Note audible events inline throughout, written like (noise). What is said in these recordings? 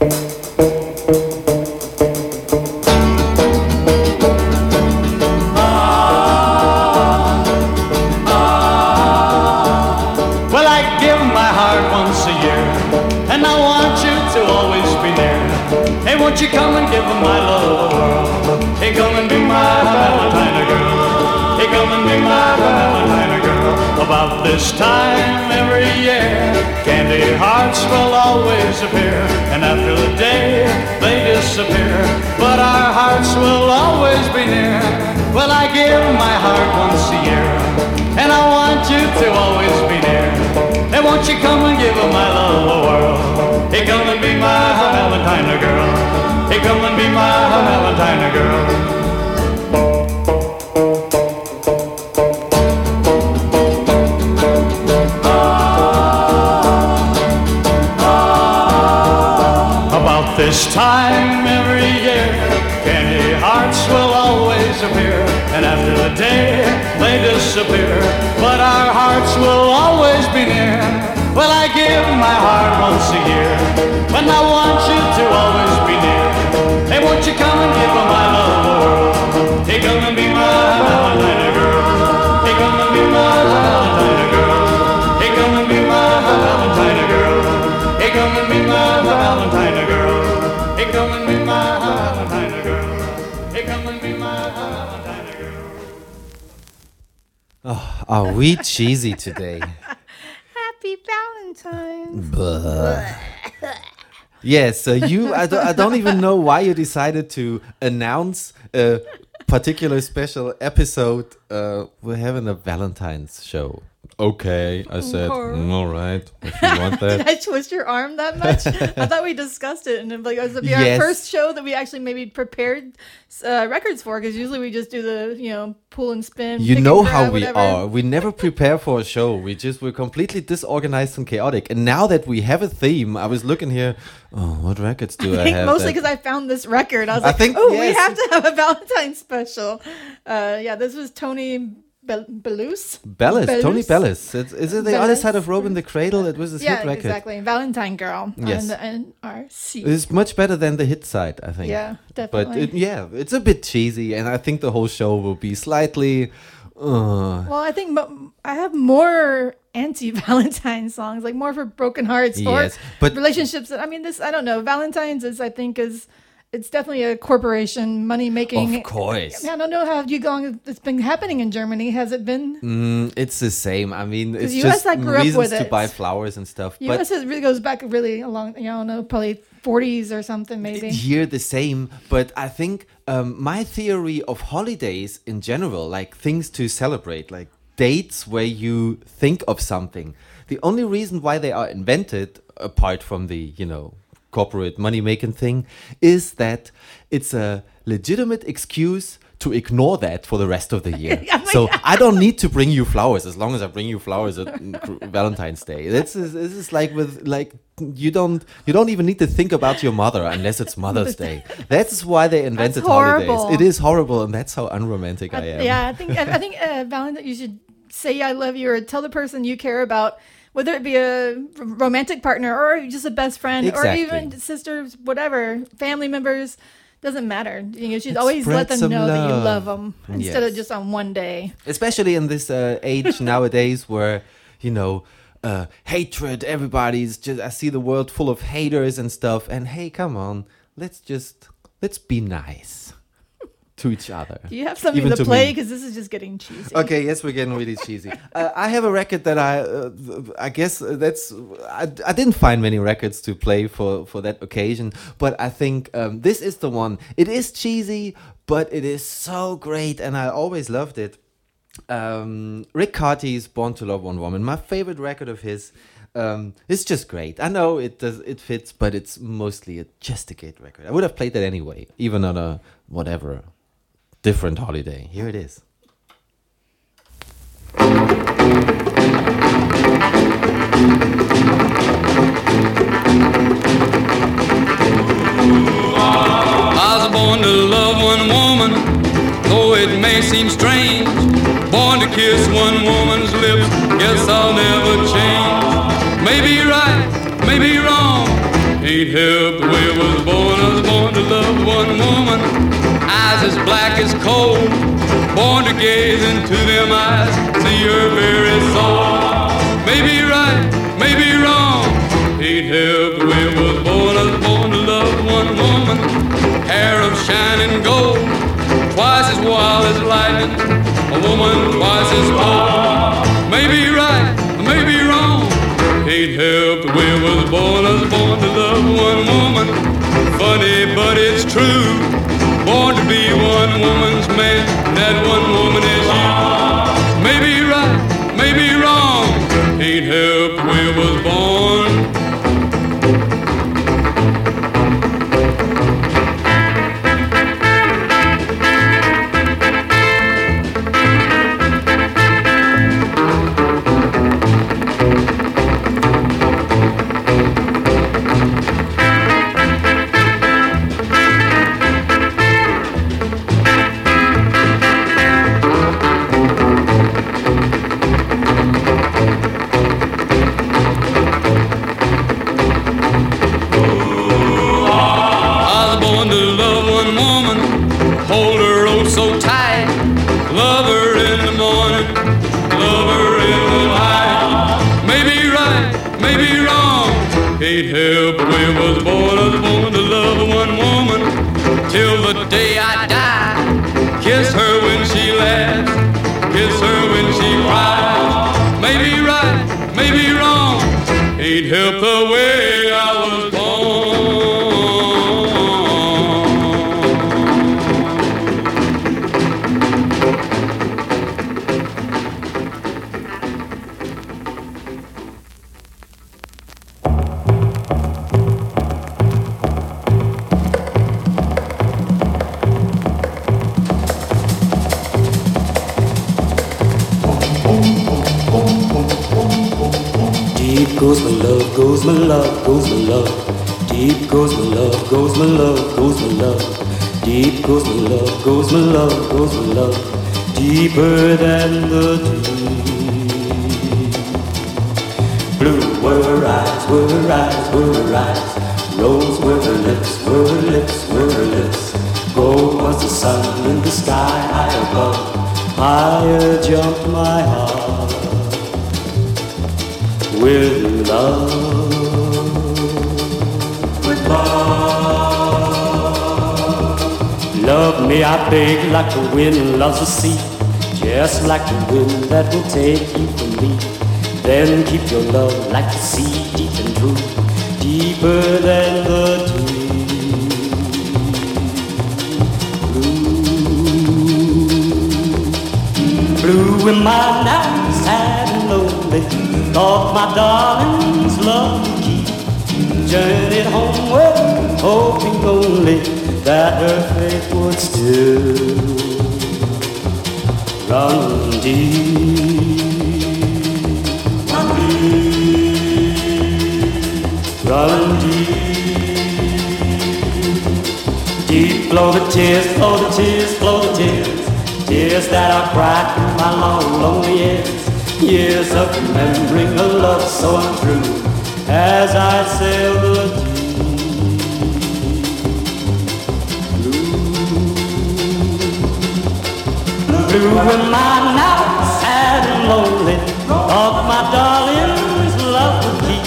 Well, always be near. Well, I give my heart once a year, and I want you to always be near. And won't you come and give my love a whirl? Hey, come and be my Valentine girl. Hey, come and be my Valentine girl. Disappear, but our hearts will always be near. Well, I give my heart once a year, but I want you to Are we cheesy today? (laughs) Happy Valentine's. Yes, so you, I don't, I don't even know why you decided to announce a particular special episode. Uh, we're having a Valentine's show. Okay, I said, "Mm, all right, if you want (laughs) Did. I twist your arm that (laughs) much? I thought we discussed it, and it like, it was be our first show that we actually maybe prepared uh, records for. Because usually we just do the you know pull and spin. You know how we whatever. are. We never prepare for a show. We just we're completely disorganized and chaotic. And now that we have a theme, I was looking here. Oh, what records do (laughs) I, I think have? mostly because I found this record. I was I like, think- oh, we have to have a Valentine's special. Uh, yeah, this was Tony Bel- Belus. Bellis, Tony Bellus? Bellis. It's, is it the other side of Robbin' the Cradle? It was his Yeah, hit record. exactly. Valentine Girl Yes. on the NRC. It's much better than the hit side, I think. Yeah, But definitely. it, yeah, it's a bit cheesy, and I think the whole show will be slightly. Uh, Well, I think mo- I have more anti-Valentine (laughs) songs, like more for broken hearts Yes, or but- relationships. That, I mean, this I don't know. Valentine's is, I think, is it's definitely a corporation money making. of course. I don't know how you long it's been happening in Germany. Has it been? Mm, it's the same. I mean, it's US, just I grew up reasons with to it. buy flowers and stuff. U.S. it really goes back really a long. You know, I don't know, probably 40s or something, maybe. But here the same, but I think um, my theory of holidays in general, like things to celebrate, like dates where you think of something. The only reason why they are invented, apart from the you know corporate money making thing, is that it's a legitimate excuse to ignore that for the rest of the year. (laughs) Oh so I don't need to bring you flowers as long as I bring you flowers at Valentine's Day. This is this is like with like you don't you don't even need to think about your mother unless it's Mother's Day. That's why they invented holidays. It is horrible, and that's how unromantic I, I- am. Yeah, I think I, I think uh, Valentine. You should say "I love you" or tell the person you care about, whether it be a romantic partner or just a best friend Exactly. or even sisters, whatever, family members. Doesn't matter. You, know, you should always let them know that you love. love them instead of just on one day. especially in this uh, age (laughs) nowadays where you know uh, hatred everybody's just i see the world full of haters and stuff and hey come on let's just let's be nice to each other Do you have something Even to to play? Because this is just getting cheesy. Okay, yes, we're getting really cheesy. (laughs) Uh, I have a record that I, uh, I guess uh, that's I, I didn't find many records to play for for that occasion, but I think um, this is the one. It is cheesy, but it is so great, and I always loved it. Um, Ric Cartey's "Born to Love One Woman," my favorite record of his. Um, it's just great. I know it does it fits, but it's mostly a, just a great record. I would have played that anyway, even on a whatever different holiday. Here it is. I was born to love one woman, though it may seem strange. Born to kiss one woman's lips, guess I'll never change. Maybe right, maybe wrong, ain't Can't black as coal. Born to gaze into them eyes. See her very soul. Maybe right, maybe wrong. Can't help the was born. I was born to love one woman. Hair of shining gold. Twice as wild as lightning. A woman twice as bold. Maybe right, maybe wrong. Can't help the was born. I was born to love one woman. Funny, but it's true. Born to be one woman's man. That one woman Deep goes my love, goes my love, goes my love. Deep goes my love, goes my love, goes my love. Deep goes my love, goes my love, goes my love. Deeper than the deep. Blue were her eyes, were her eyes, were her eyes. Rose were her lips, were her lips, were her lips. Gold was the sun in the sky high above. Higher jumped my heart with love. With love. Love me, I beg, like the wind loves the sea. Just like the wind that will take you from me. Then keep your love like the sea, deep and true, deeper than the deep. Blue in my night, sad and lonely. Thought my darling's love would keep. Journeyed homeward, hoping only that her faith would still run deep. Run deep. Run deep. Deep flow the tears, flow the tears, flow the tears. Tears that I cried my long, lonely years. Years of remembering a love so untrue as I sail the deep. Blue in my night, sad and lonely. Thought my darling's love would keep.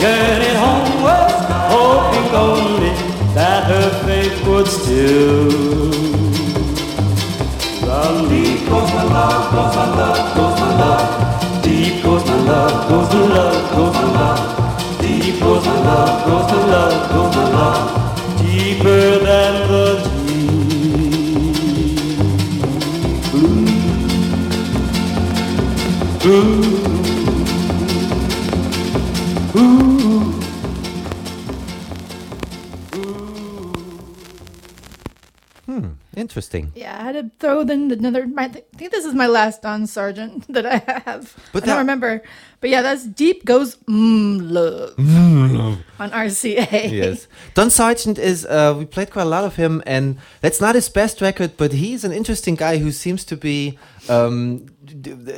Journeyed homeward, hoping only that her faith would still deep. Goes my love, goes my love, goes my love. Deep goes my love, goes my love, goes my love. Deep goes my love, goes my love, goes my love. Deeper than the deep. Ooh. Interesting. Yeah, I had to throw in another. My, I think this is my last Don Sargent (laughs) that I have. But I that- don't remember. But yeah, that's Deep Goes Mmm Love on RCA. yes. Don Sargent is, uh, we played quite a lot of him, and that's not his best record, but he's an interesting guy who seems to be. Um,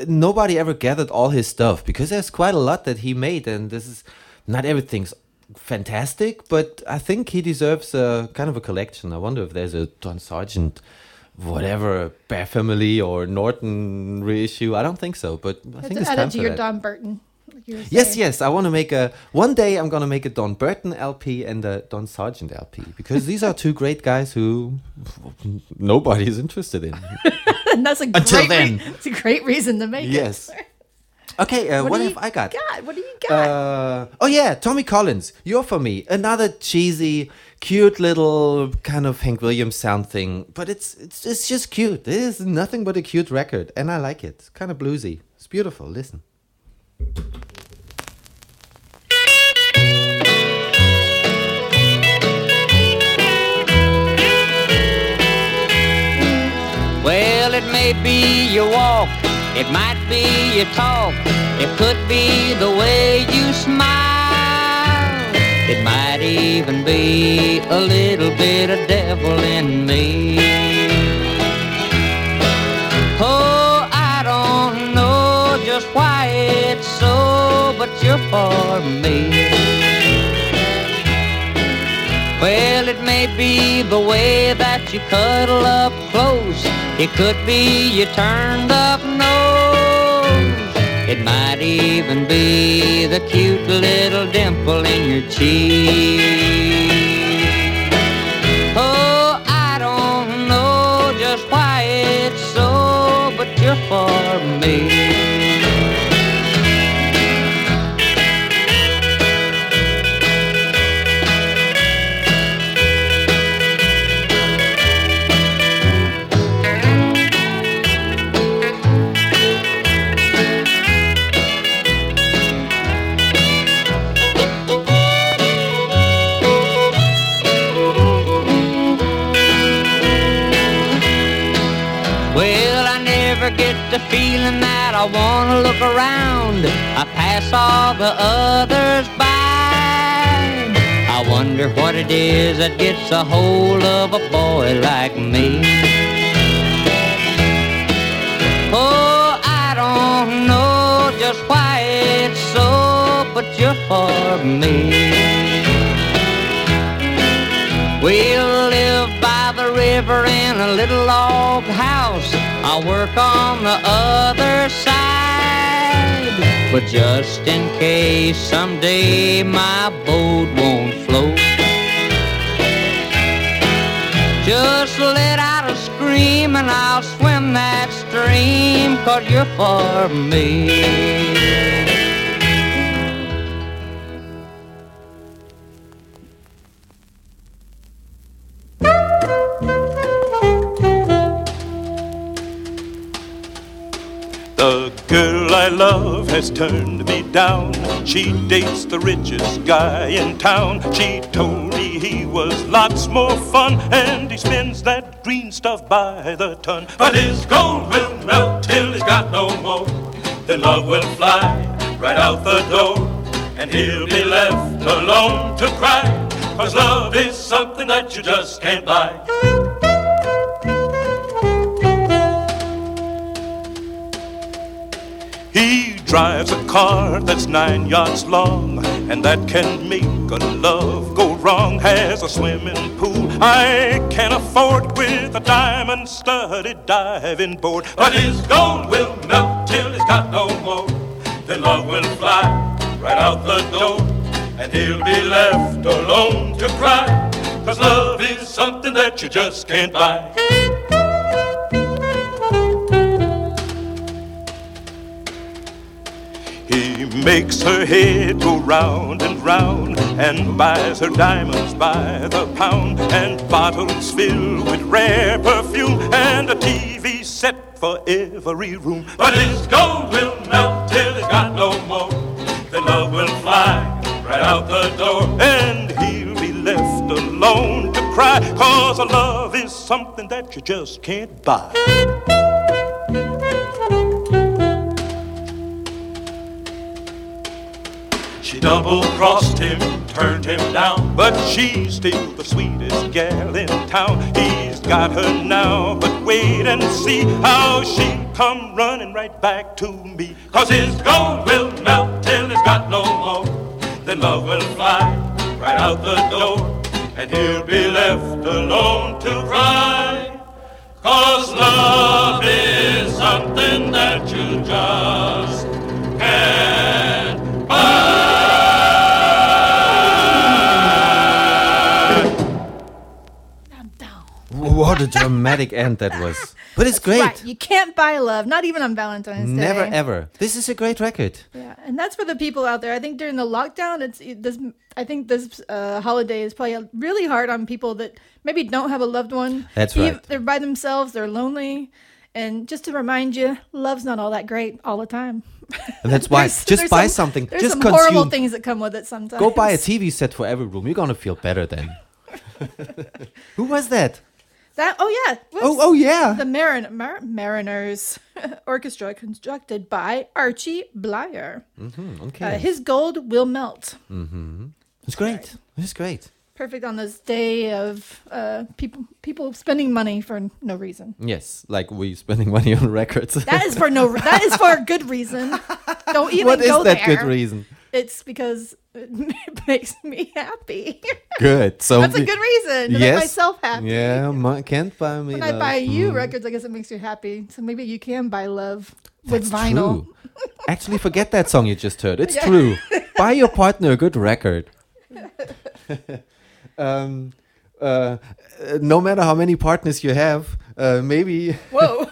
nobody ever gathered all his stuff because there's quite a lot that he made, and this is not everything's fantastic, but I think he deserves a kind of a collection. I wonder if there's a Don Sargent, whatever, Bear Family or Norton reissue. I don't think so, but I think it's add time it to for your that. Don Burton. like Yes, yes. I want to make a. One day I'm gonna make a Don Burton LP and a Don Sargent LP because these are two great guys who nobody is interested in. (laughs) and that's a Until great re- then. it's a great reason to make yes. it. Okay. Uh, what do have you I got? What do you got? Uh, oh yeah, Tommy Collins. You're for me. Another cheesy, cute little kind of Hank Williams sound thing, but it's it's it's just cute. It is nothing but a cute record, and I like it. It's kind of bluesy. It's beautiful. Listen. Well, it may be your walk, it might be your talk, it could be the way you smile. It might even be a little bit of devil in me. Oh, I don't know just why it's so, but you're for me. Well, it may be the way that you cuddle up close. It could be your turned up nose. It might even be the cute little dimple in your cheek. Oh, I don't know just why it's so, but you're for me. The feeling that I wanna look around. I pass all the others by. I wonder what it is that gets a hold of a boy like me. Oh, I don't know just why it's so, but you're for me. We'll live by the river in a little log house. I'll work on the other side. But just in case someday my boat won't float, just let out a scream and I'll swim that stream, cause you're for me. The girl I love has turned me down. She dates the richest guy in town. She told me he was lots more fun, and he spends that green stuff by the ton. But his gold will melt till he's got no more. Then love will fly right out the door, and he'll be left alone to cry. Cause love is something that you just can't buy. He drives a car that's nine yards long, and that can make a love go wrong. Has a swimming pool I can afford with a diamond studded diving board. But his gold will melt till he's got no more. Then love will fly right out the door, and he'll be left alone to cry. Cause love is something that you just can't buy. He makes her head go round and round and buys her diamonds by the pound and bottles filled with rare perfume and a TV set for every room. But his gold will melt till he's got no more. Then love will fly right out the door and he'll be left alone to cry. Cause love is something that you just can't buy. She double crossed him, turned him down, but she's still the sweetest gal in town. He's got her now, but wait and see how she come running right back to me. Cause his gold will melt till he's got no more. Then love will fly right out the door, and he'll be left alone to cry. Cause love is something that you just can't What a dramatic end that was. But it's great. Right. You can't buy love, not even on Valentine's Day. Never ever. This is a great record. Yeah, and that's for the people out there. I think during the lockdown, it's it, this. I think this uh, holiday is probably really hard on people that maybe don't have a loved one. That's right. They're by themselves. They're lonely, and just to remind you, love's not all that great all the time. And that's why (laughs) There's- just there's buy some- something. There's Just some consume. horrible things that come with it sometimes. Go buy a TV set for every room. You're gonna feel better then. (laughs) Who was that? That. Oh yeah. Oh, Whoops. oh yeah. The Marin- Mar- Mariners (laughs) Orchestra, constructed by Archie Bleyer. Mm, okay. Uh, his gold will melt. Mm-hmm. it's great. It's great. Perfect on this day of uh, people people spending money for no reason. Yes, like we spending (laughs) money on records. That is for no. That is for a good reason. (laughs) Don't even what is go that there. good reason? It's because it (laughs) makes me happy. Good. So That's a good reason to yes. make myself happy. Yeah, my, can't buy me. When I buy you Mm, records, I guess it makes you happy. So maybe you can buy love with that's vinyl. true. Actually, forget that song you just heard. It's Yeah. true. (laughs) Buy your partner a good record. (laughs) um, uh, uh, no matter how many partners you have, uh, maybe Whoa!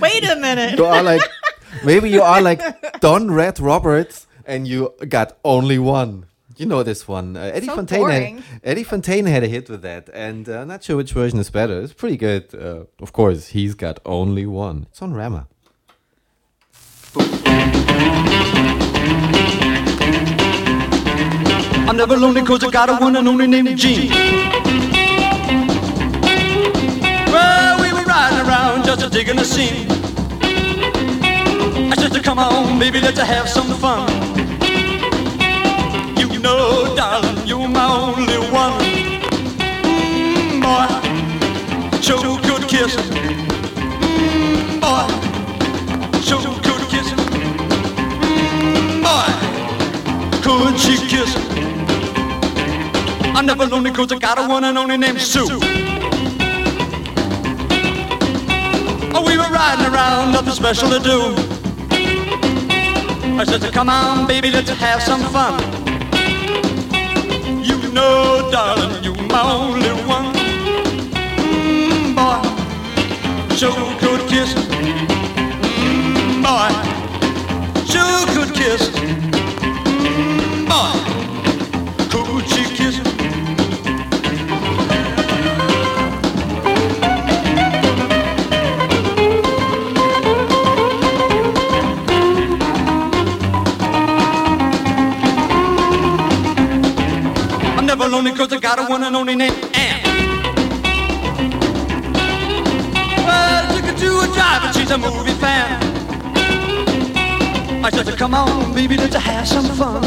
Wait a minute. you are like, maybe you are like Don Red Roberts, and you got only one. You know this one. Uh, Eddie So Fontaine. Had, Eddie Fontaine had a hit with that, and uh, I'm not sure which version is better. It's pretty good. Uh, of course, he's got only one. It's on Rama. I'm never lonely cause I got a one and only named Gene. Well, we were riding around just a digging a scene. I said, come on, baby, let's have some fun. Know, darling, you're my only one. Mm, boy, sure good kiss. Mm, boy, sure good kiss. Mm, boy, could she kiss? I'm never lonely cause I got a one and only named Sue. Oh, we were riding around, nothing special to do. I said, come on, baby, let's have some fun. You know, darling, you're my only one. Mm, boy, sure could kiss. Mm, boy, sure could kiss. Mm, boy, lonely cause I got a one and only name Ann. Well, I took her to a drive and she's a movie fan. I said, come on, baby, let's have some fun.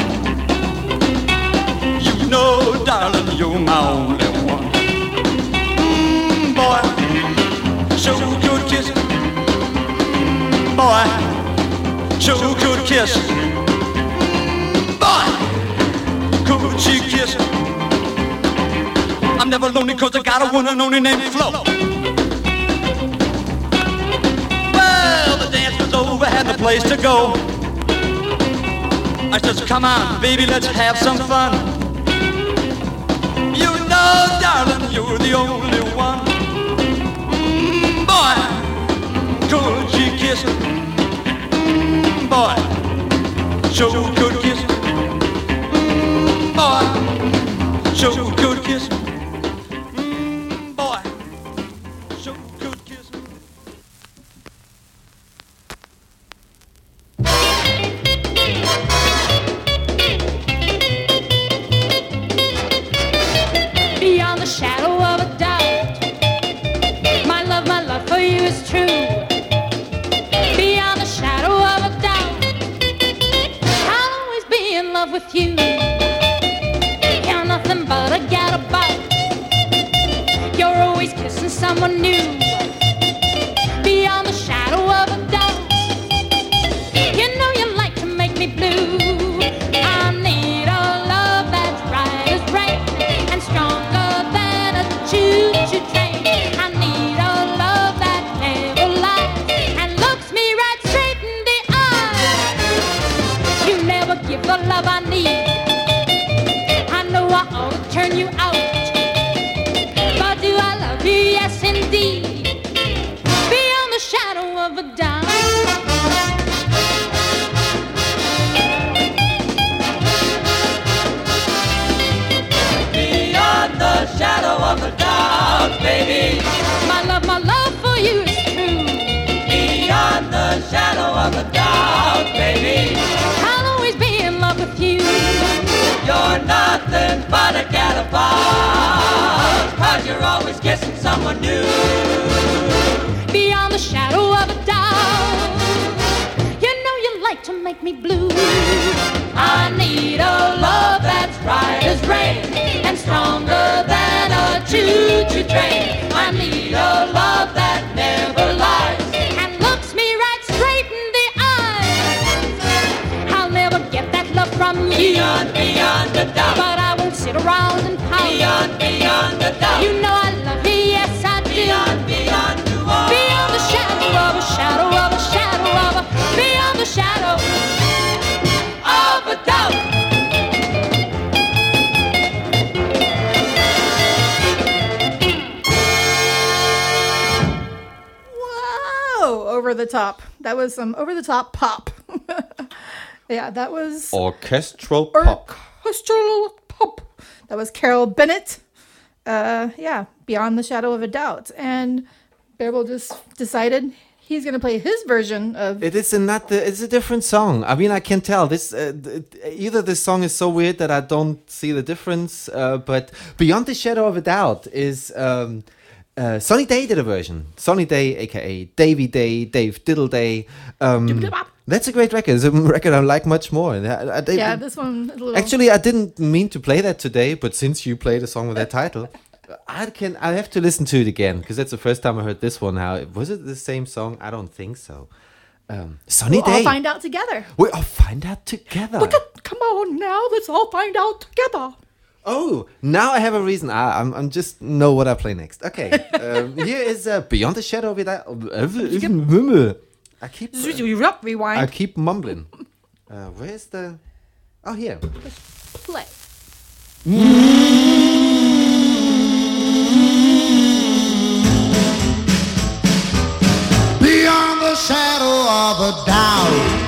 You know, darling, you're my only one. Mm, boy, sure good kiss. Boy, sure good kiss. Never lonely cause I got a one and only named Flo. Well, the dance was over, had no place to go. I said, come on, baby, let's have some fun. You know, darling, you're the only one. Mm, boy, could she kiss? Mm, boy, sure could kiss. Mm, boy, sure could Over the top. That was some over the top pop. (laughs) yeah, that was Orchestral pop. orchestral pop. That was Carole Bennett. Uh, yeah, Beyond the Shadow of a Doubt. And Bearable just decided he's going to play his version of. It is another. It's a different song. I mean, I can tell this. Uh, th- either this song is so weird that I don't see the difference. Uh, but beyond the shadow of a doubt is um, uh, Sonny Day did a version. Sonny Day, aka Davy Day, Dave Diddle Day. Um, that's a great record. It's a (laughs) record I like much more. And I- I- yeah, this one a little. Actually, I didn't mean to play that today, but since you played a song with that title, (laughs) I can. I have to listen to it again because that's the first time I heard this one. Now, was it the same song? I don't think so. Um, Sonny Day. we'll Day. all find out together. We'll find out together. Look at, come on now, let's all find out together. Oh, now I have a reason. I, I'm, I'm just know what I play next. Okay, (laughs) um, here is uh, Beyond the Shadow of a Doubt. I keep. Rewind. I keep mumbling. Uh, where's the? Oh, here. play. beyond the shadow of a doubt.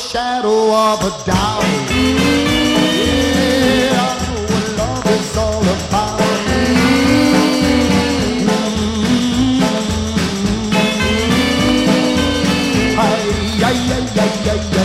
Shadow of a doubt. Yeah, I know what love is all about. Mm-hmm. Ay,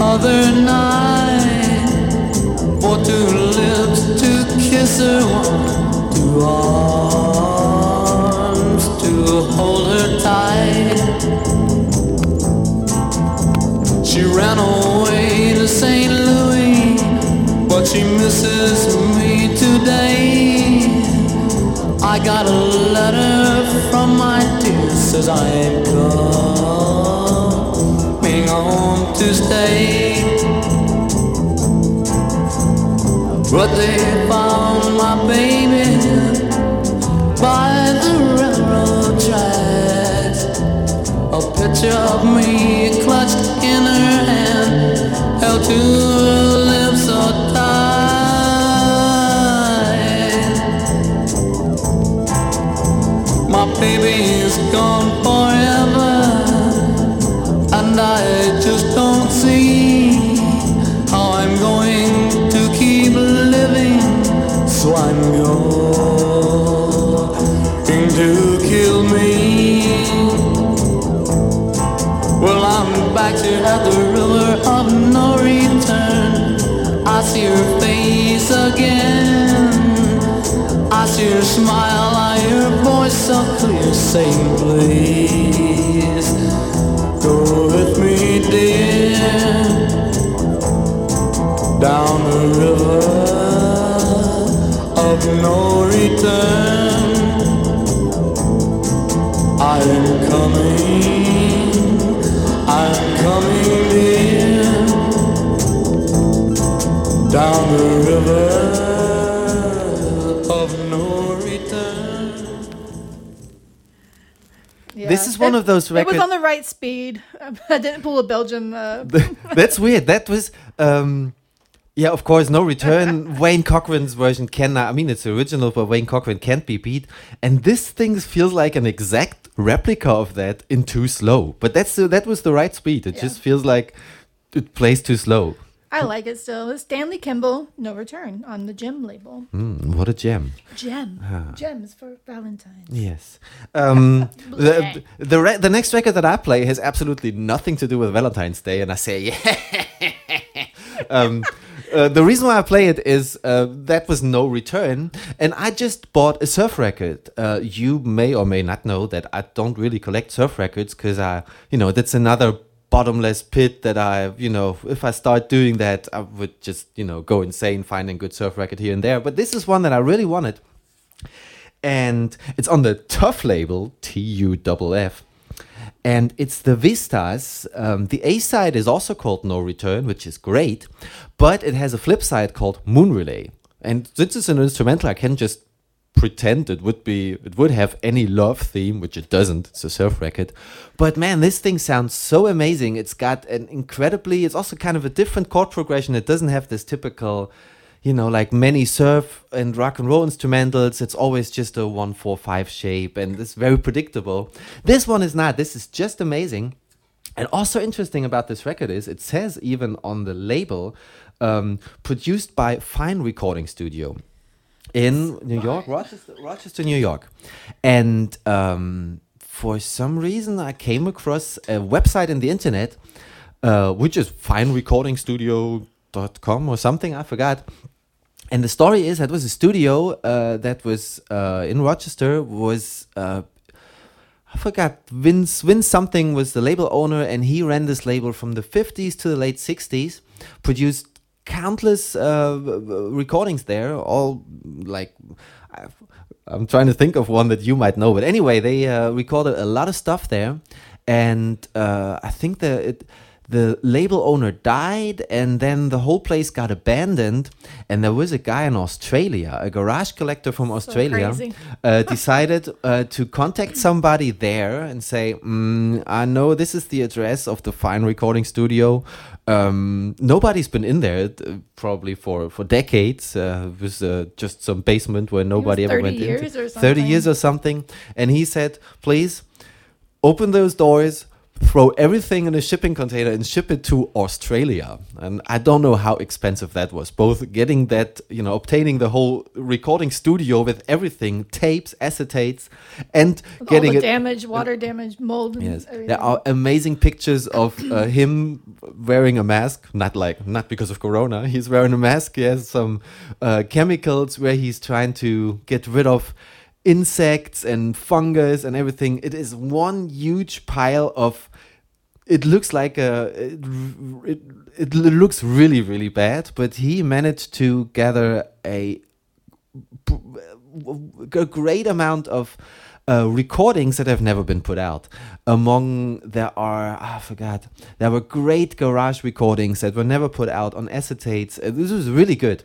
other night for two lips to kiss her, one, two arms to hold her tight. She ran away to St. Louis, but she misses me today. I got a letter from my dear, says I'm home to stay. But they found my baby by the railroad tracks. A picture of me clutched in her hand, held to saying, Please go with me, dear, down the river of no return. I'm coming, I'm coming, dear, down the river This is one It- of those It was on the right speed. (laughs) I didn't pull a Belgian. Uh, (laughs) That's weird. That was, um, yeah, of course, no return. (laughs) Wayne Cochran's version cannot. I mean, it's original, but Wayne Cochran can't be beat. And this thing feels like an exact replica of that in too slow. But that's the, that was the right speed. It Yeah. just feels like it plays too slow. I like it still. It's Stanley Kimball, No Return on the Gem label. Mm, what a gem. Gem. Ah. Gems for Valentine's. Yes. Um, (laughs) the the, re- the next record that I play has absolutely nothing to do with Valentine's Day, and I say, (laughs) yeah. um, uh, the reason why I play it is uh, that was no return, and I just bought a surf record. Uh, you may or may not know that I don't really collect surf records because I, you know, that's another bottomless pit that I, you know, if I start doing that, I would just, you know, go insane finding good surf record here and there. But this is one that I really wanted and it's on the Tuff label, T U F. And it's the Vistas. Um, the A side is also called No Return, which is great, but it has a flip side called Moon Relay. And since it's an instrumental, I can just pretend it would be it would have any love theme which it doesn't it's a surf record but man this thing sounds so amazing. It's got an incredibly it's also kind of a different chord progression. It doesn't have this typical you know like many surf and rock and roll instrumentals. It's always just a one four five shape and it's very predictable. This one is not. This is just amazing. And also interesting about this record is it says even on the label um, produced by fine recording studio in New York, Rochester, Rochester, New York. And um, for some reason, I came across a website in the internet, uh, which is finerecordingstudio.com or something, I forgot. And the story is that was a studio uh, that was uh, in Rochester was uh, I forgot Vince Vince something was the label owner and he ran this label from the 50s to the late 60s produced countless uh, recordings there all like I've- I'm trying to think of one that you might know but anyway they uh, recorded a lot of stuff there and uh, I think the it, the label owner died and then the whole place got abandoned and there was a guy in australia a garage collector from australia uh, decided uh, to contact somebody there and say mm, i know this is the address of the fine recording studio um, nobody's been in there uh, probably for, for decades uh, it was uh, just some basement where nobody ever 30 went or 30 years or something. And he said please open those doors, throw everything in a shipping container, and ship it to Australia. And I don't know how expensive that was. Both getting that, you know, obtaining the whole recording studio with everything, tapes, acetates, and With getting all the it. damage, water damage, mold, Yes, everything. there are amazing pictures of uh, him wearing a mask. Not like not because of Corona. He's wearing a mask. He has some uh, chemicals where he's trying to get rid of insects and fungus and everything. It is one huge pile of. It looks like a. It, it, it looks really really bad, but he managed to gather a a great amount of uh, recordings that have never been put out. Among there are ah, I forgot there were great garage recordings that were never put out on acetates. Uh, This was really good.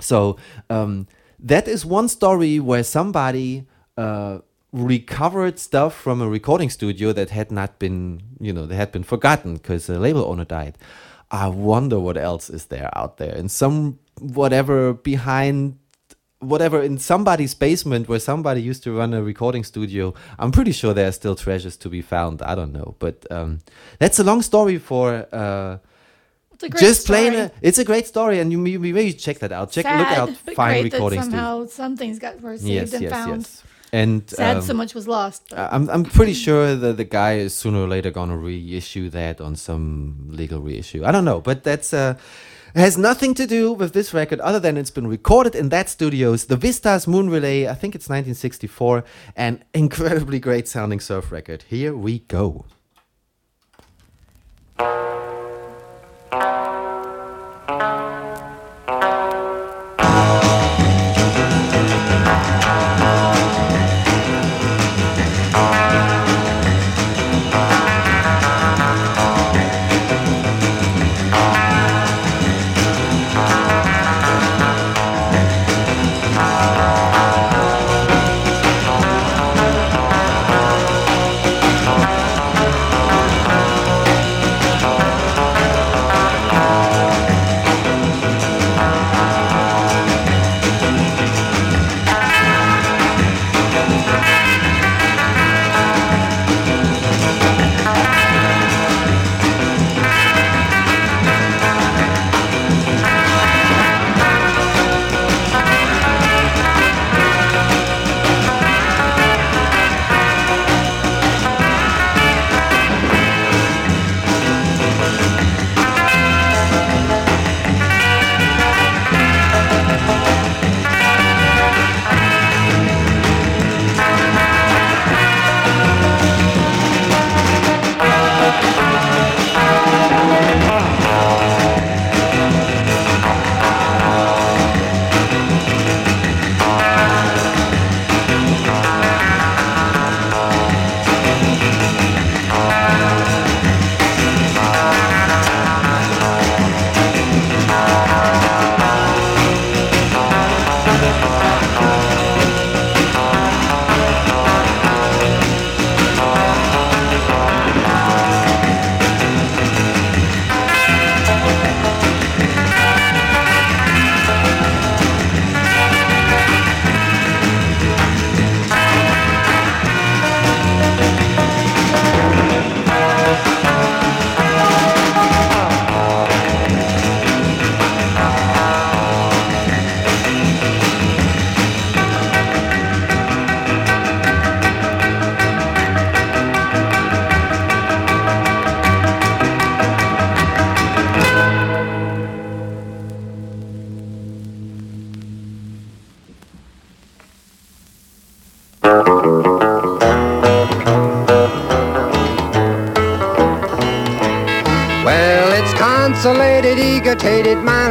So um, that is one story where somebody uh, recovered stuff from a recording studio that had not been you know they had been forgotten because the label owner died. I wonder what else is there out there in some whatever behind whatever in somebody's basement where somebody used to run a recording studio. I'm pretty sure there are still treasures to be found. I don't know, but um, that's a long story for. Uh, just plain, story. a, it's a great story, and you you maybe check that out. Check look Sad, out but fine great recording that somehow some things got were saved Yes, and yes, found. yes. And Sad um, so much was lost. but- I'm I'm pretty sure that the guy is sooner or later gonna reissue that on some legal reissue. I don't know, but that's uh has nothing to do with this record other than it's been recorded in that studios. The Vistas Moon Relay, I think it's 1964, an incredibly great sounding surf record. Here we go. Well,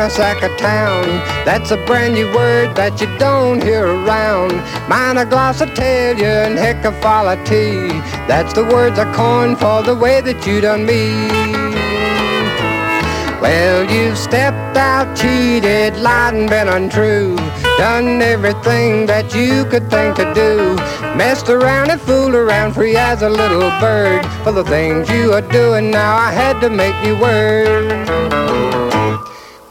minus a town. That's a brand new word that you don't hear around. Monoglossotalia and hecafolity. That's the words I coined for the way that you done me. Well, you've stepped out, cheated, lied and been untrue. Done everything that you could think to do. Messed around and fooled around free as a little bird. For the things you are doing now, I had to make you word.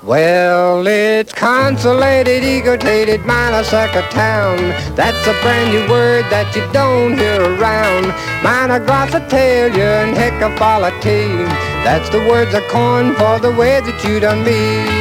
Well, it's consolated, egotated, minor town. That's a brand new word that you don't hear around. Minor glossatalian, hecafolity. That's the words I coined for the way that you done me.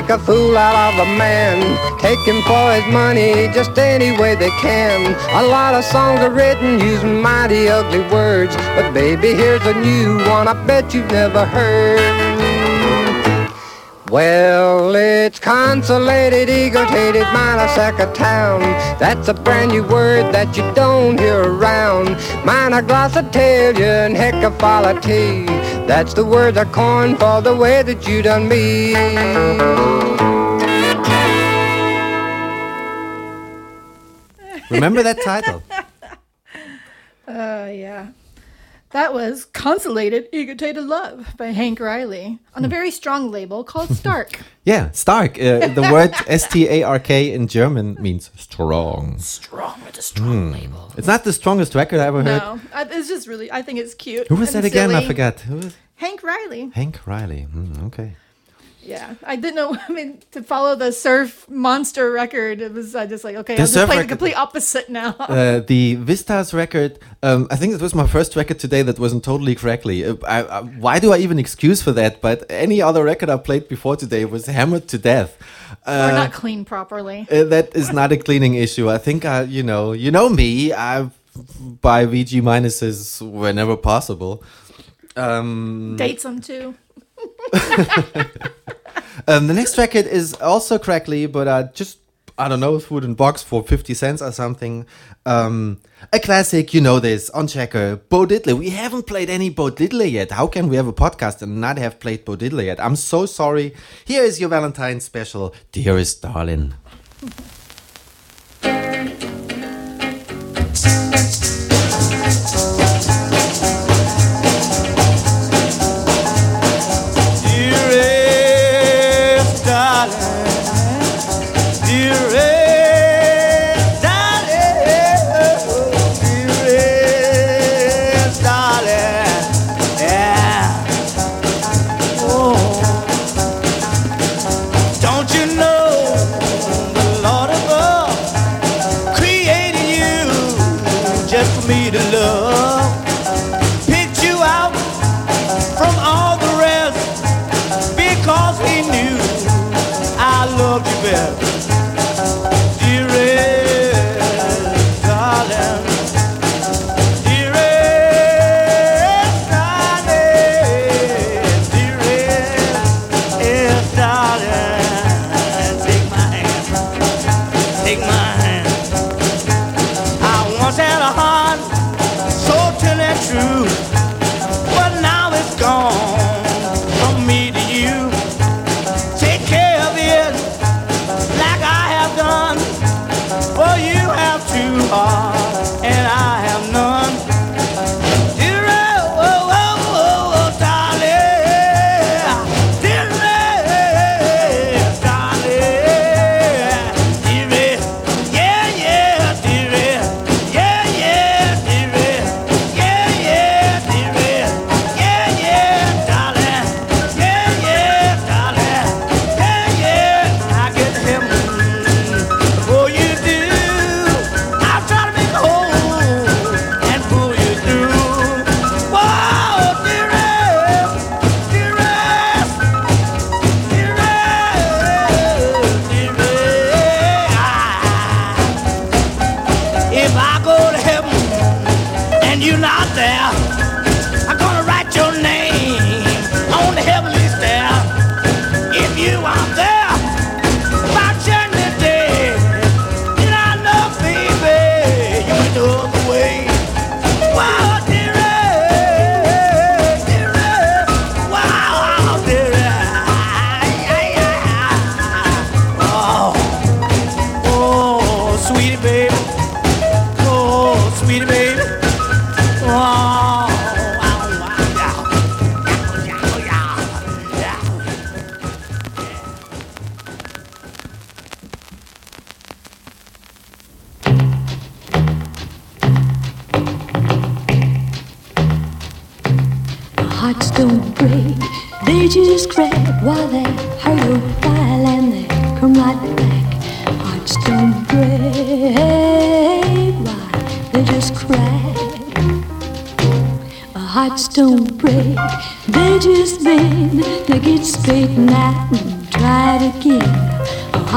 Make a fool out of a man, take him for his money just any way they can. A lot of songs are written using mighty ugly words, but baby, here's a new one I bet you've never heard. Well, it's consolated, egotated, of town. That's a brand new word that you don't hear around. Minor glossatalian, hecafolity. That's the word I coined for the way that you done me. Remember that title? (laughs) Uh, yeah. That was Consolated Egotated Love by Hank Riley on a very strong label called (laughs) Stark. Yeah, Stark. Uh, (laughs) the word S T A R K in German means strong. strong with a strong label. It's not the strongest record I ever heard. No, I, it's just really, I think it's cute. Who was that again? I forgot. Who was Hank Riley. Hank Riley? Hmm, okay. Yeah, I didn't know. (laughs) I mean, to follow the Surf Monster record, it was uh, just like, okay, The I'll just play the complete opposite now. Uh, the Vistas record. Um, I think it was my first record today that wasn't totally correctly. Uh, I, I, why do I even excuse for that? But any other record I played before today was hammered to death. or Uh, not clean properly. Uh, that is not a cleaning issue. I think I, you know, you know me. I buy VG minuses whenever possible. Um, Dates them too. (laughs) um, the next record is also crackly, but uh, just I don't know, food in box for fifty cents or something. Um, a classic, you know this on Checker. Bo Diddley. We haven't played any Bo Diddley yet. How can we have a podcast and not have played Bo Diddley yet? I'm so sorry. Here is your Valentine's special, dearest darling. Dearest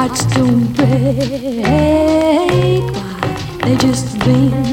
Hearts don't break, why they just bend.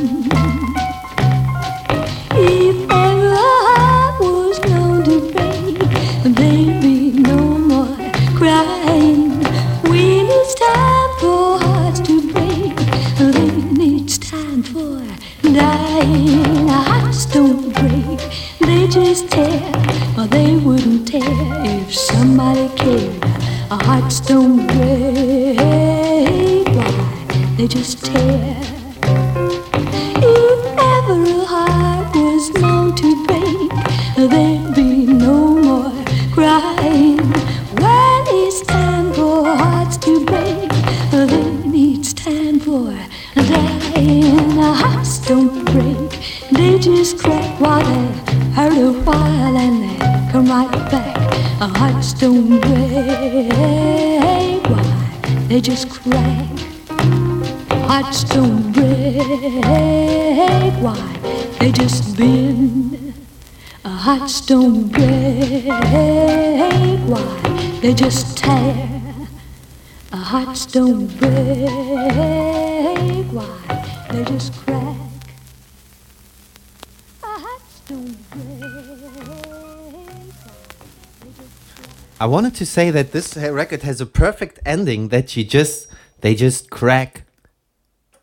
To say that this record has a perfect ending that she just they just crack.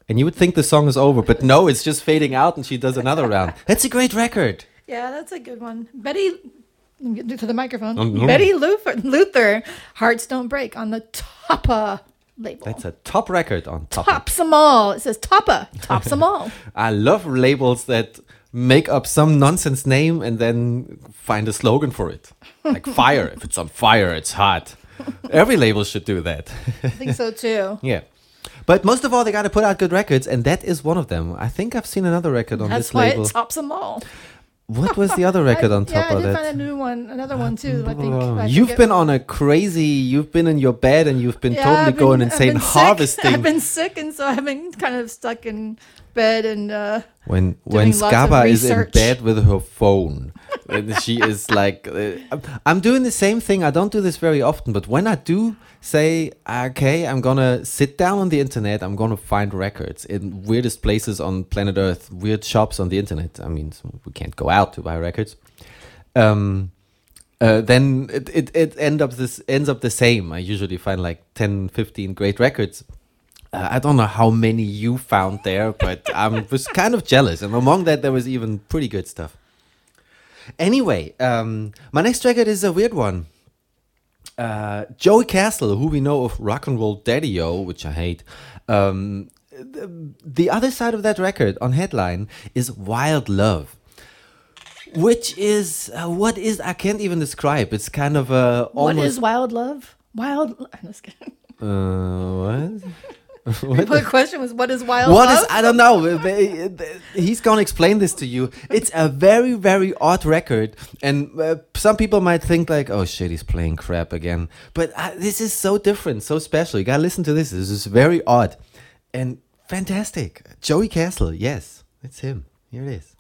And you would think the song is over, but no, it's just fading out and she does another round. (laughs) That's a great record. Yeah, that's a good one. Betty, let me get to the microphone. Um, no. Betty Luther, Luther, Hearts Don't Break on the Toppa label. That's a top record on top. Tops them all. It says Toppa. Tops them all. (laughs) I love labels that make up some nonsense name and then find a slogan for it. (laughs) Like fire. if it's on fire, it's hot. Every label should do that. I think so (laughs) too. yeah. But most of all, they got to put out good records, and that is one of them. I think I've seen another record on That's this why label. it tops them all. What was the other (laughs) record on top yeah, I of did that? find a new one, another one too. I think I you've been on a crazy. You've been in your bed and you've been Yeah, totally been- going insane harvesting. I've been sick, and so I've been kind of stuck in bed and uh, when when Scaba is in bed with her phone, (laughs) and she is like, uh, I'm- doing the same thing. I don't do this very often, but when I do say, okay, I'm gonna sit down on the internet, I'm gonna find records in weirdest places on planet Earth, weird shops on the internet. I mean, we can't go out to buy records. Um, uh, then it, it, it end up this ends up the same. I usually find like 10, 15 great records. Uh, I don't know how many you found there, but I was kind of jealous. And among that, there was even pretty good stuff. Anyway, um, my next record is a weird one. Uh, Joey Castle, who we know of Rock and Roll Daddy-O, which I hate. Um, the, the other side of that record on headline is Wild Love which is uh, what is I can't even describe. It's kind of a what almost is wild love? Wild. (laughs) I'm just kidding. uh, what? (laughs) The question was, what is wild What love? is I don't know. They- they- He's gonna explain this to you. It's a very very odd record, and uh, some people might think like, "Oh shit, he's playing crap again." But uh, this is so different, so special. You gotta listen to this. This is very odd and fantastic. Joey Castle, yes, it's him. Here it is.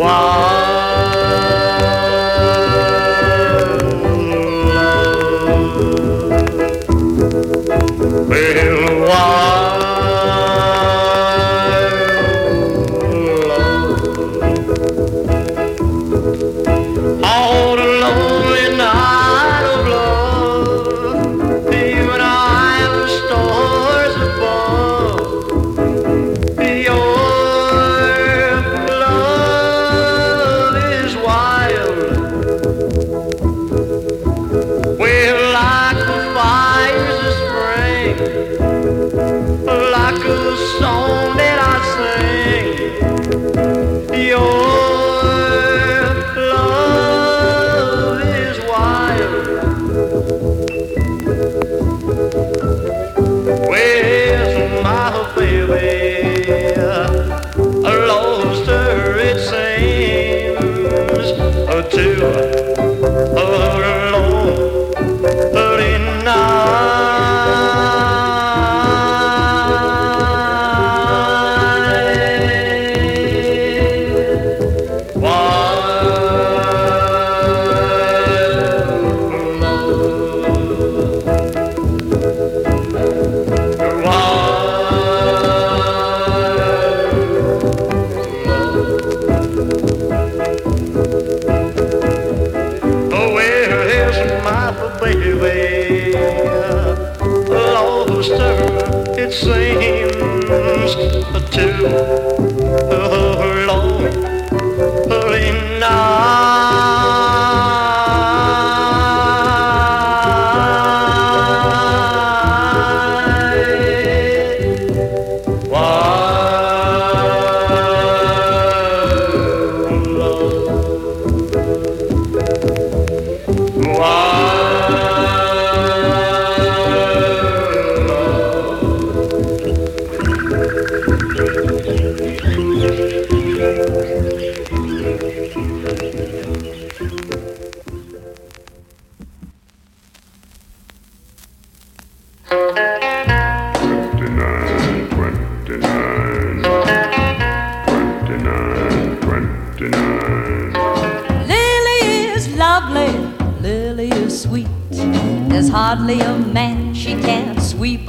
On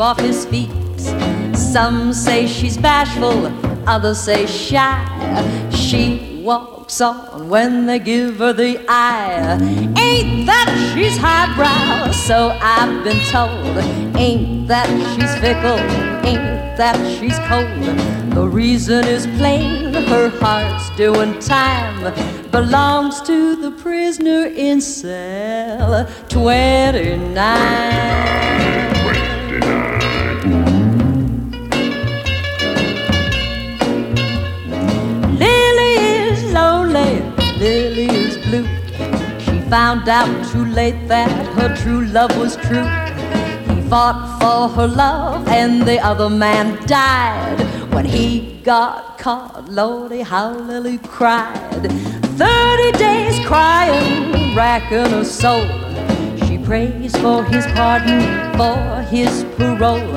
off his feet. Some say she's bashful, others say shy. She walks on when they give her the eye. Ain't that she's highbrow, so I've been told. Ain't that she's fickle, ain't that she's cold. The reason is plain, her heart's doing time. Belongs to the prisoner in cell 29. Found out too late that her true love was true. He fought for her love, and the other man died. When he got caught, Lordy, how Lily cried. Thirty days crying, racking her soul. She prays for his pardon, for his parole.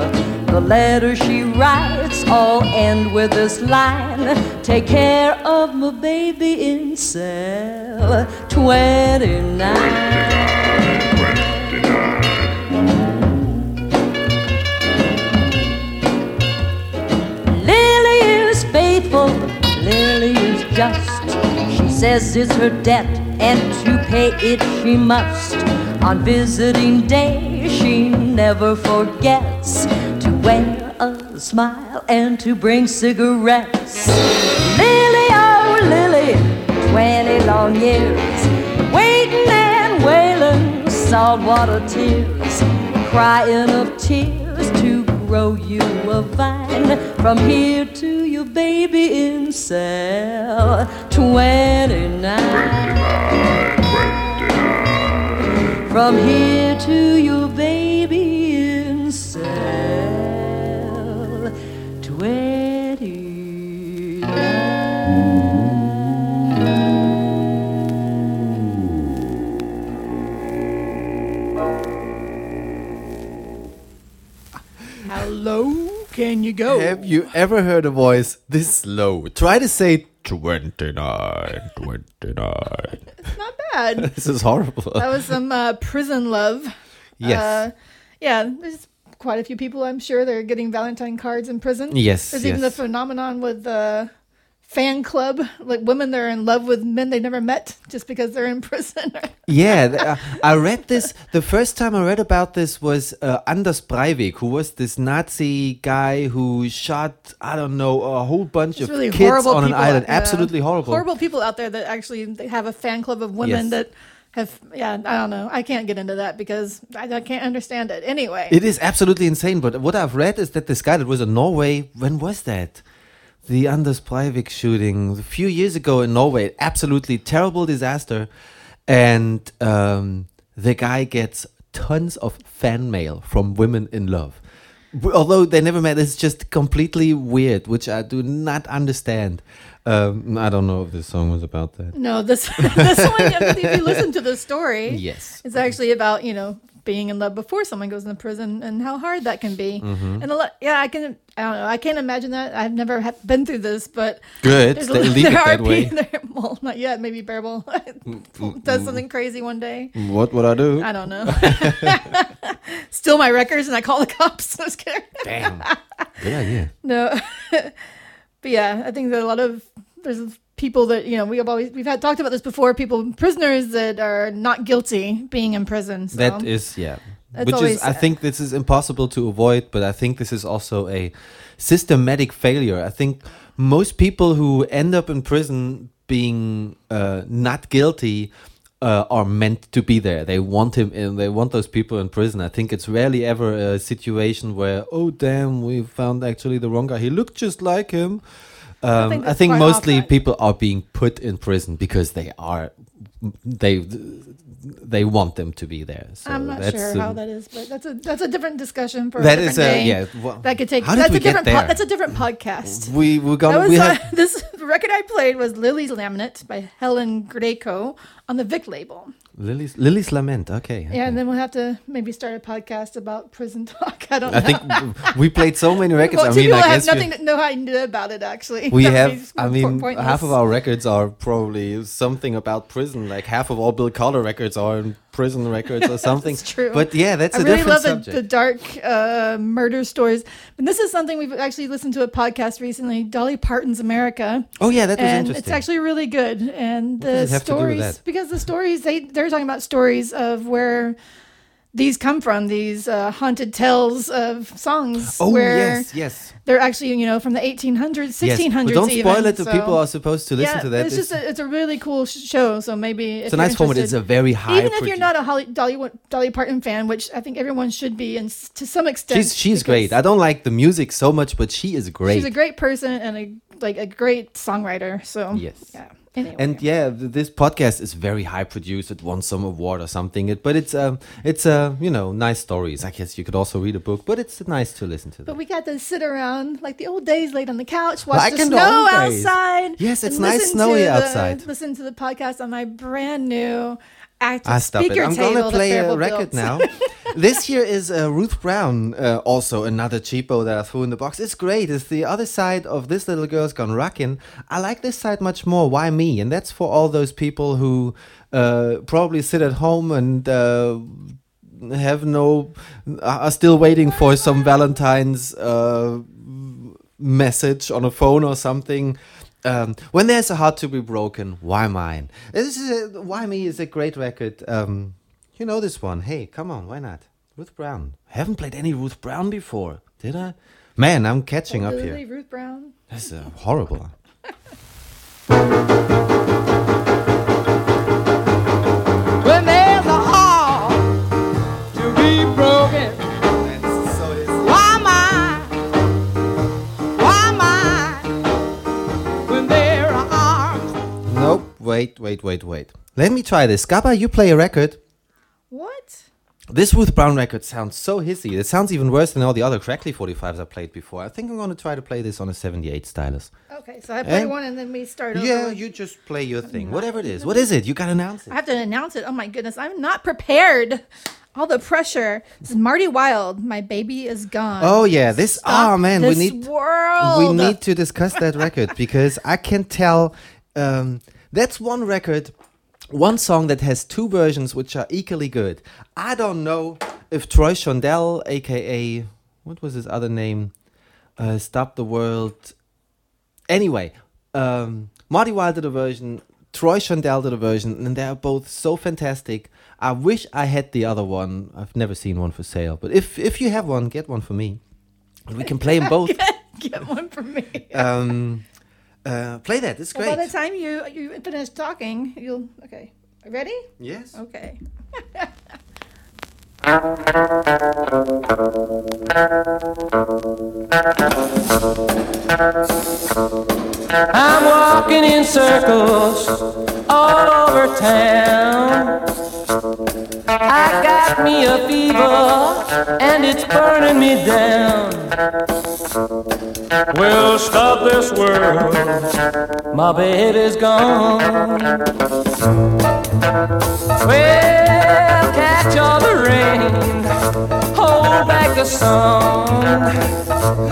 The letters she writes all end with this line Take care of my baby in 29. Lily is faithful, Lily is just. She says it's her debt, and to pay it she must. On visiting day, she never forgets to wear a smile and to bring cigarettes. 20 long years, waiting and wailing, saltwater tears, crying of tears to grow you a vine from here to your baby in cell 29. From here to your baby in cell can you go? Have you ever heard a voice this low? Try to say 29, 29. (laughs) it's Not bad. (laughs) this is horrible. that was some uh, prison love. Yes. Uh, yeah, there's quite a few people I'm sure they're getting Valentine cards in prison. Yes, There's even the phenomenon with the fan club, like women that are in love with men they never met just because they're in (laughs) prison. yeah, uh, I read this. The first time I read about this was uh, Anders Breivik, who was this Nazi guy who shot, I don't know, a whole bunch It's of really kids on an island. yeah. Absolutely horrible. Horrible people out there that actually they have a fan club of women Yes. that have, yeah, I don't know. I can't get into that because I, I can't understand it. Anyway. It is absolutely insane. But what I've read is that this guy that was in Norway, when was that? The Anders Breivik shooting a few years ago in Norway. Absolutely terrible disaster. And um, the guy gets tons of fan mail from women in love. Although they never met, it's just completely weird, which I do not understand. Um, I don't know if this song was about that. No, this (laughs) this one. If you listen to the story, Yes. it's actually about you know being in love before someone goes into prison and how hard that can be. Mhm. And a lot, yeah, I can. I don't know. I can't imagine that. I've never ha- been through this, but Good. there's They (laughs) there are that way. there- well, not yet. Maybe Bearable (laughs) does something crazy one day. What would I do? I don't know. (laughs) Steal my records and I call the cops. I was kidding. Damn. Good idea. No, but yeah, I think that a lot of there's people that you know we have always we've had talked about this before. People prisoners that are not guilty being in prison. So. That is, yeah. That's which is I think this is impossible to avoid, but I think this is also a systematic failure. I think most people who end up in prison being uh, not guilty uh, are meant to be there. They want him in. They want those people in prison. I think it's rarely ever a situation where, oh damn, we found actually the wrong guy. He looked just like him. Um, I think think, mostly often. people are being put in prison because they are they they want them to be there. So I'm not that's, sure how um, that is, but that's a that's a different discussion for That a is different a- day. yeah, well, that could take. how did that's we a get different. po- that's a different podcast. We we're That gonna was, we uh, have (laughs) this record I played was Lily's Laminate by Helen Grayco on the Vik label. Lily's Lily's lament. Okay. Yeah, and then we'll have to maybe start a podcast about prison (laughs) talk. I don't I know. think we played so many records. Well, I mean, I have guess we- nothing to know how to do about it. Actually, we (laughs) That have i mean pointless. half of our records are probably something about prison like half of all bill collar records are prison records or (laughs) something That's true. but yeah that's I a really different love the, subject the dark uh, murder stories. And this is something we've actually listened to a podcast recently, Dolly Parton's America. Oh, yeah, that was and It's actually really good. And the does it have to do with stories, because the stories they they're talking about stories of where these come from, these uh, haunted tales of songs. Oh, where yes, yes. They're actually you know from the 1800s, 1600s. yes, but don't spoil it the so- people are supposed to listen yeah, to that It's It's- just a, it's a really cool sh- show. So maybe It's a nice format. It's a very high Even if you're not a Holly, Dolly Dolly Parton fan, which I think everyone should be, and to some extent, she's she's great i don't like the music so much but she is great She's a great person and a like a great songwriter. So Yes. yeah. Anyway, and yeah, this podcast is very high produced. It won some award or something. It, but it's um, it's uh, you know, nice stories. I guess you could also read a book, but it's nice to listen to. but we got to sit around like the old days, laid on the couch, watch Like the snow outside. Yes, it's nice snowy the- outside. Listen to the podcast on my brand new active I stop it. I'm table. gonna play a record built. now. (laughs) this here is uh, Ruth Brown, uh, also another cheapo that I threw in the box. It's great. It's the other side of this little girl's gone rockin'. I like this side much more. Why me? And that's for all those people who uh, probably sit at home and. Uh, have no are still waiting for some valentine's uh, message on a phone or something um, when there's a heart to be broken why mine? This is a, why me is a great record. Um, you know this one. Hey come on why not? Ruth brown. I haven't played any ruth brown before did i? Man i'm catching up Lily, here. Ruth Brown. that's uh, horrible (laughs) wait wait wait wait let me try this gabba you play a record What? This Ruth Brown record sounds so hissy. It sounds even worse than all the other Crackly 45s I played before. I think I'm going to try to play this on a 78 stylus. Okay, so I play Eh? one and then we start over. Yeah, with- you just play your thing. Whatever it is. What is it? You got to announce it. I have to announce it. Oh my goodness, I'm not prepared. All the pressure. This is Marty Wilde. My baby is gone. Oh yeah, this Stop oh man, this we need world. we need to discuss that record because I can tell um, that's one record, one song that has two versions which are equally good. I don't know if Troy Shondell, aka what was his other name, uh, Stop the World. Anyway, um, Marty Wilde did a version, Troy Shondell did a version, and they are both so fantastic. I wish I had the other one. I've never seen one for sale, but if if you have one, get one for me. We can play them both. (laughs) Get one for me. um, uh, play that. It's Well, by the time you you finish talking, you'll okay. Ready? Yes. Okay. (laughs) I'm walking in circles all over town. I got me a fever and it's burning me down. Well, stop this world, my baby's gone. Well, catch all the rain, hold back the song.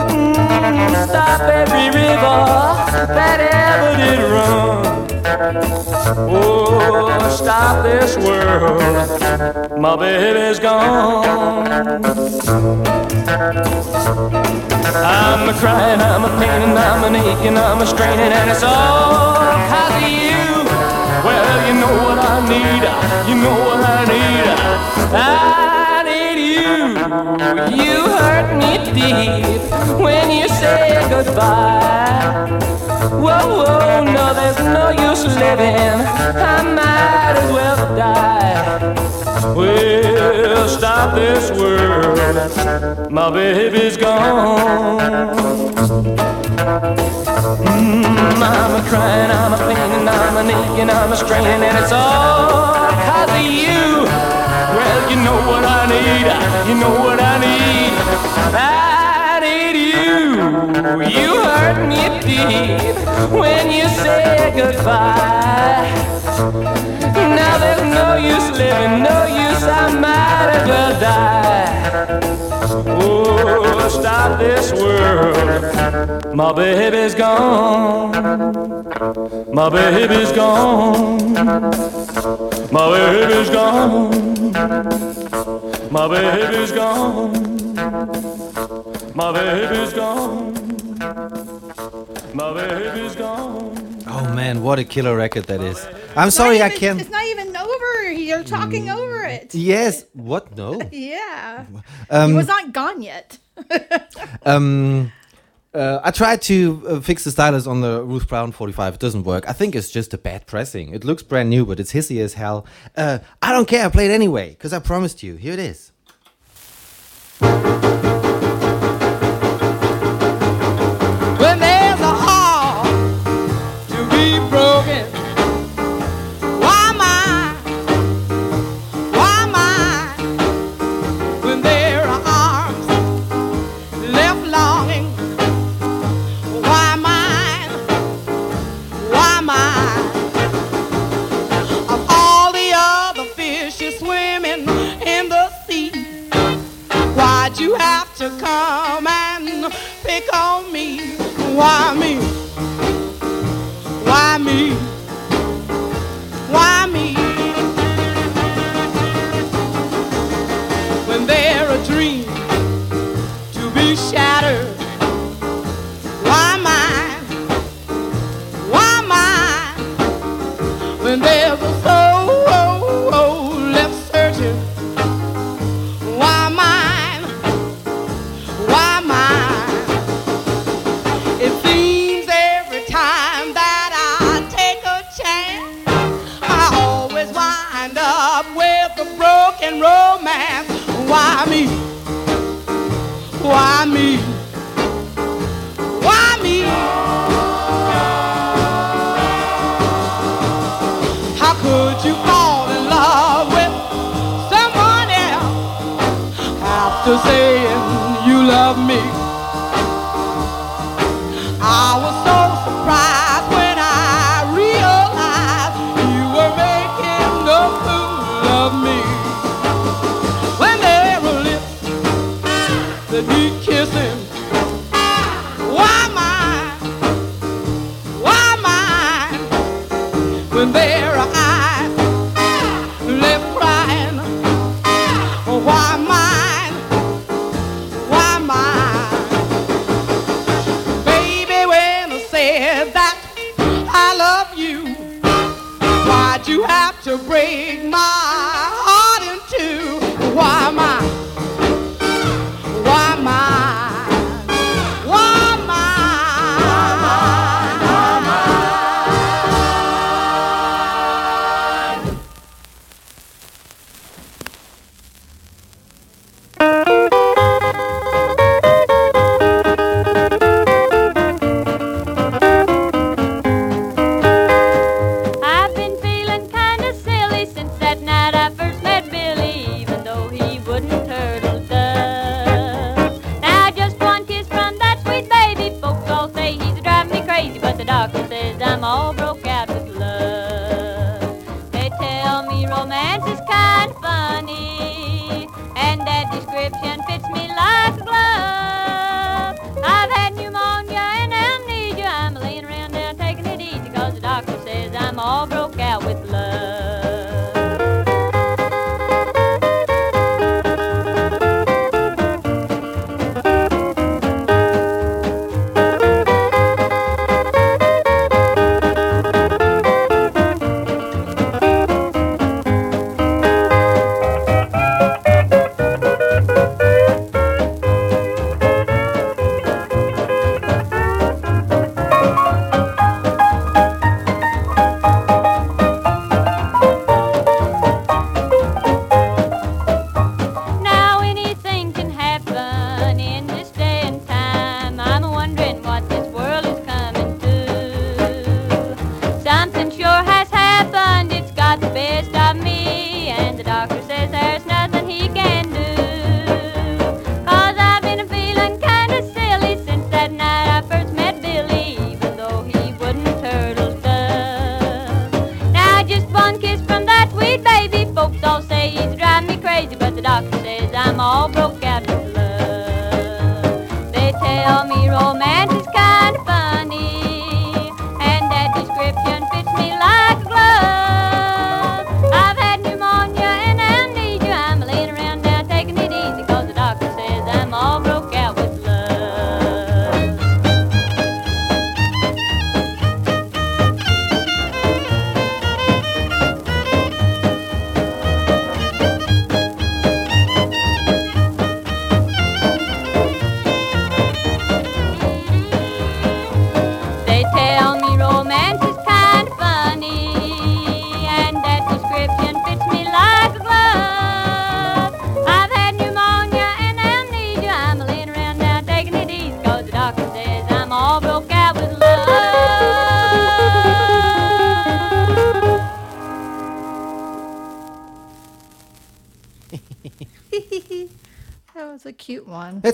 Mm, stop every river that ever did run. Oh, stop this world, my baby's gone. I'm a crying, I'm a paining, I'm an aching, I'm a straining, and it's all cause of you. Well, need, you know I need. I need you. You hurt me deep when you say goodbye. Whoa, whoa, no, there's no use living. I might as well die. Well, stop this world. My baby's gone. Mm, I'm a crying, I'm a pain, I'm a aching, I'm a straining, and it's all because of you. Well, you know what I need, you know what I need. I need you. Hurt me deep when you say goodbye. Now there's no use living, no use, I might as well die. Oh, stop this world. My baby's gone. My baby's gone. My baby's gone. My baby's gone. My baby's gone. My baby's gone. Oh man, what a killer record that is. I'm sorry I can't. It's not even over. You're talking over it. Yes, what? No. (laughs) Yeah. Um, he was not gone yet. (laughs) Um, uh, I tried to uh, fix the stylus on the Ruth Brown 45. It doesn't work. I think it's just a bad pressing. It looks brand new, but it's hissy as hell. Uh, I don't care. I play it anyway because I promised you. Here it is. Why me? Why me? That need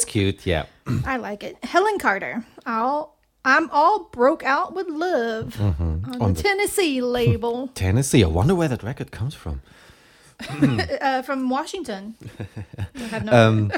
cute. Yeah. I like it. Helen Carter. I'll, I'm all broke out with love Mhm. on, On the Tennessee label Tennessee. I wonder where that record comes from. (laughs) uh, from Washington. (laughs) No Um,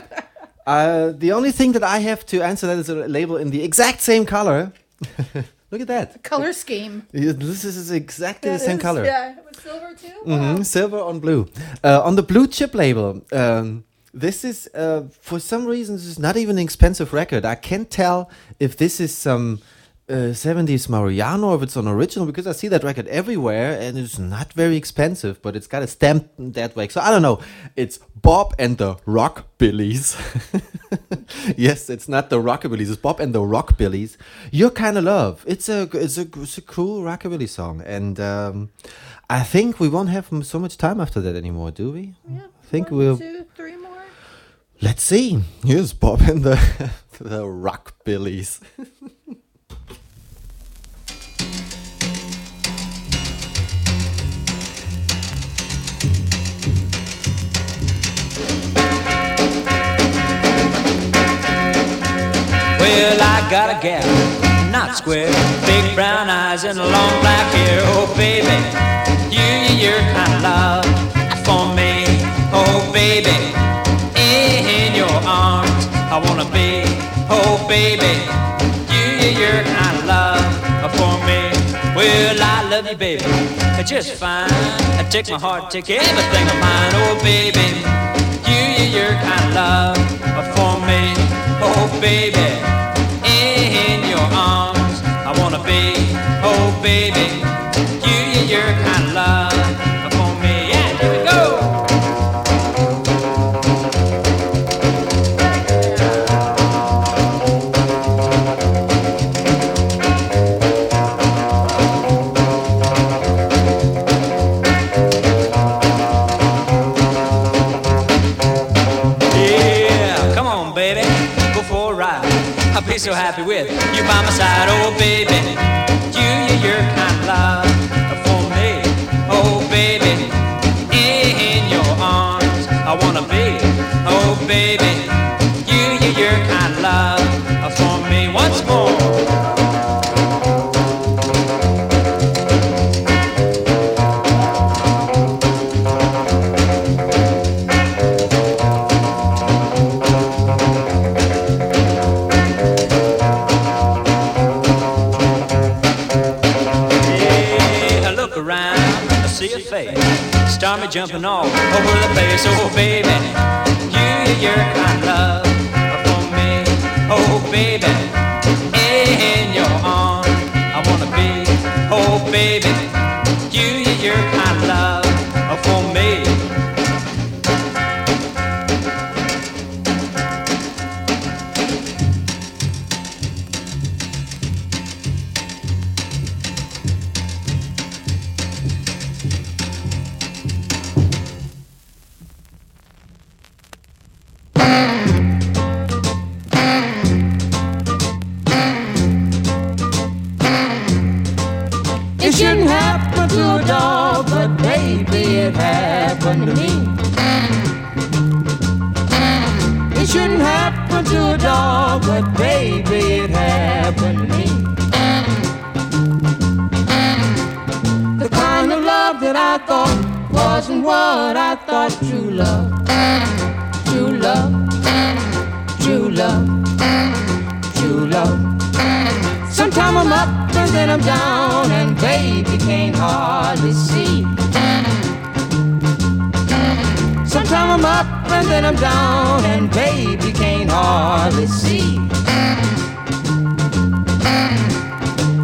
uh, the only thing that I have to answer that is a label in the exact same color. (laughs) Look at that. color scheme. This is exactly the same is- color. Yeah, with silver too. Mhm, Silver on blue. Uh, on the blue chip label, um, this is uh, for some reason this is not even an expensive record. I can't tell if this is some uh, 70s Mariano or if it's an original because I see that record everywhere and it's not very expensive, but it's got a stamp that way. So I don't know. It's Bob and the Rockbillies. (laughs) yes, it's not the Rockabillies. It's Bob and the Rockbillies. Your kind of love. It's a it's a it's a cool rockabilly song, and um, I think we won't have so much time after that anymore, do we? Yeah. I think we'll. Two, three. Let's see. Here's Bob and the (laughs) the Rockbillies. Well, I got a gal, not square, big brown eyes and long black hair. Oh, baby, you, you're kind of love for me. Oh, baby, arms, I wanna be. Oh, baby, you, you're kind of love for me. Well, I love you, baby, just fine. I take my heart, take everything of mine. Oh, baby, you, you're kind of love for me. Oh, baby in your arms. I wanna be, oh baby, so happy with you by my side, oh baby. Jumping all over the place. Oh, baby, you, you're kind of love it happened to me. It shouldn't happen to a dog, but baby, it happened to me. The kind of love that I thought wasn't what I thought true love. True love, true love, true love. Sometime I'm up and then I'm down, and baby can't hardly see. Sometime I'm up and then I'm down, and baby can't hardly see.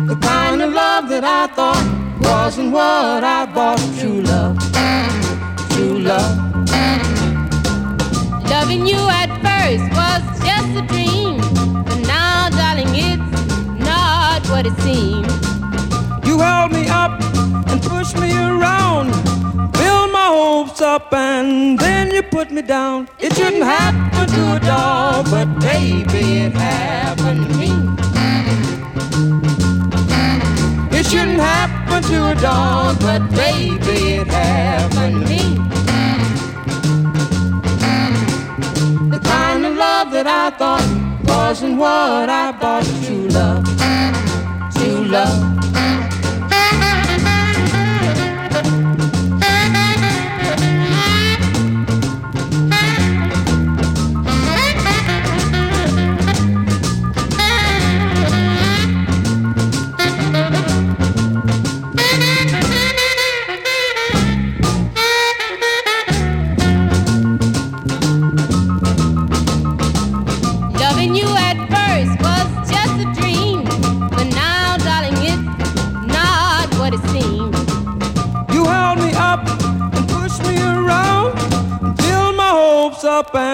The kind of love that I thought wasn't what I thought true love. True love. Loving you at first was just a dream, but now, darling, it's not what it seems. You held me up and pushed me around, my hopes up, and then you put me down. It shouldn't happen to a dog, but baby, it happened to me. It shouldn't happen to a dog, but baby, it happened to me. The kind of love love that I thought wasn't what I bought. True love, true love.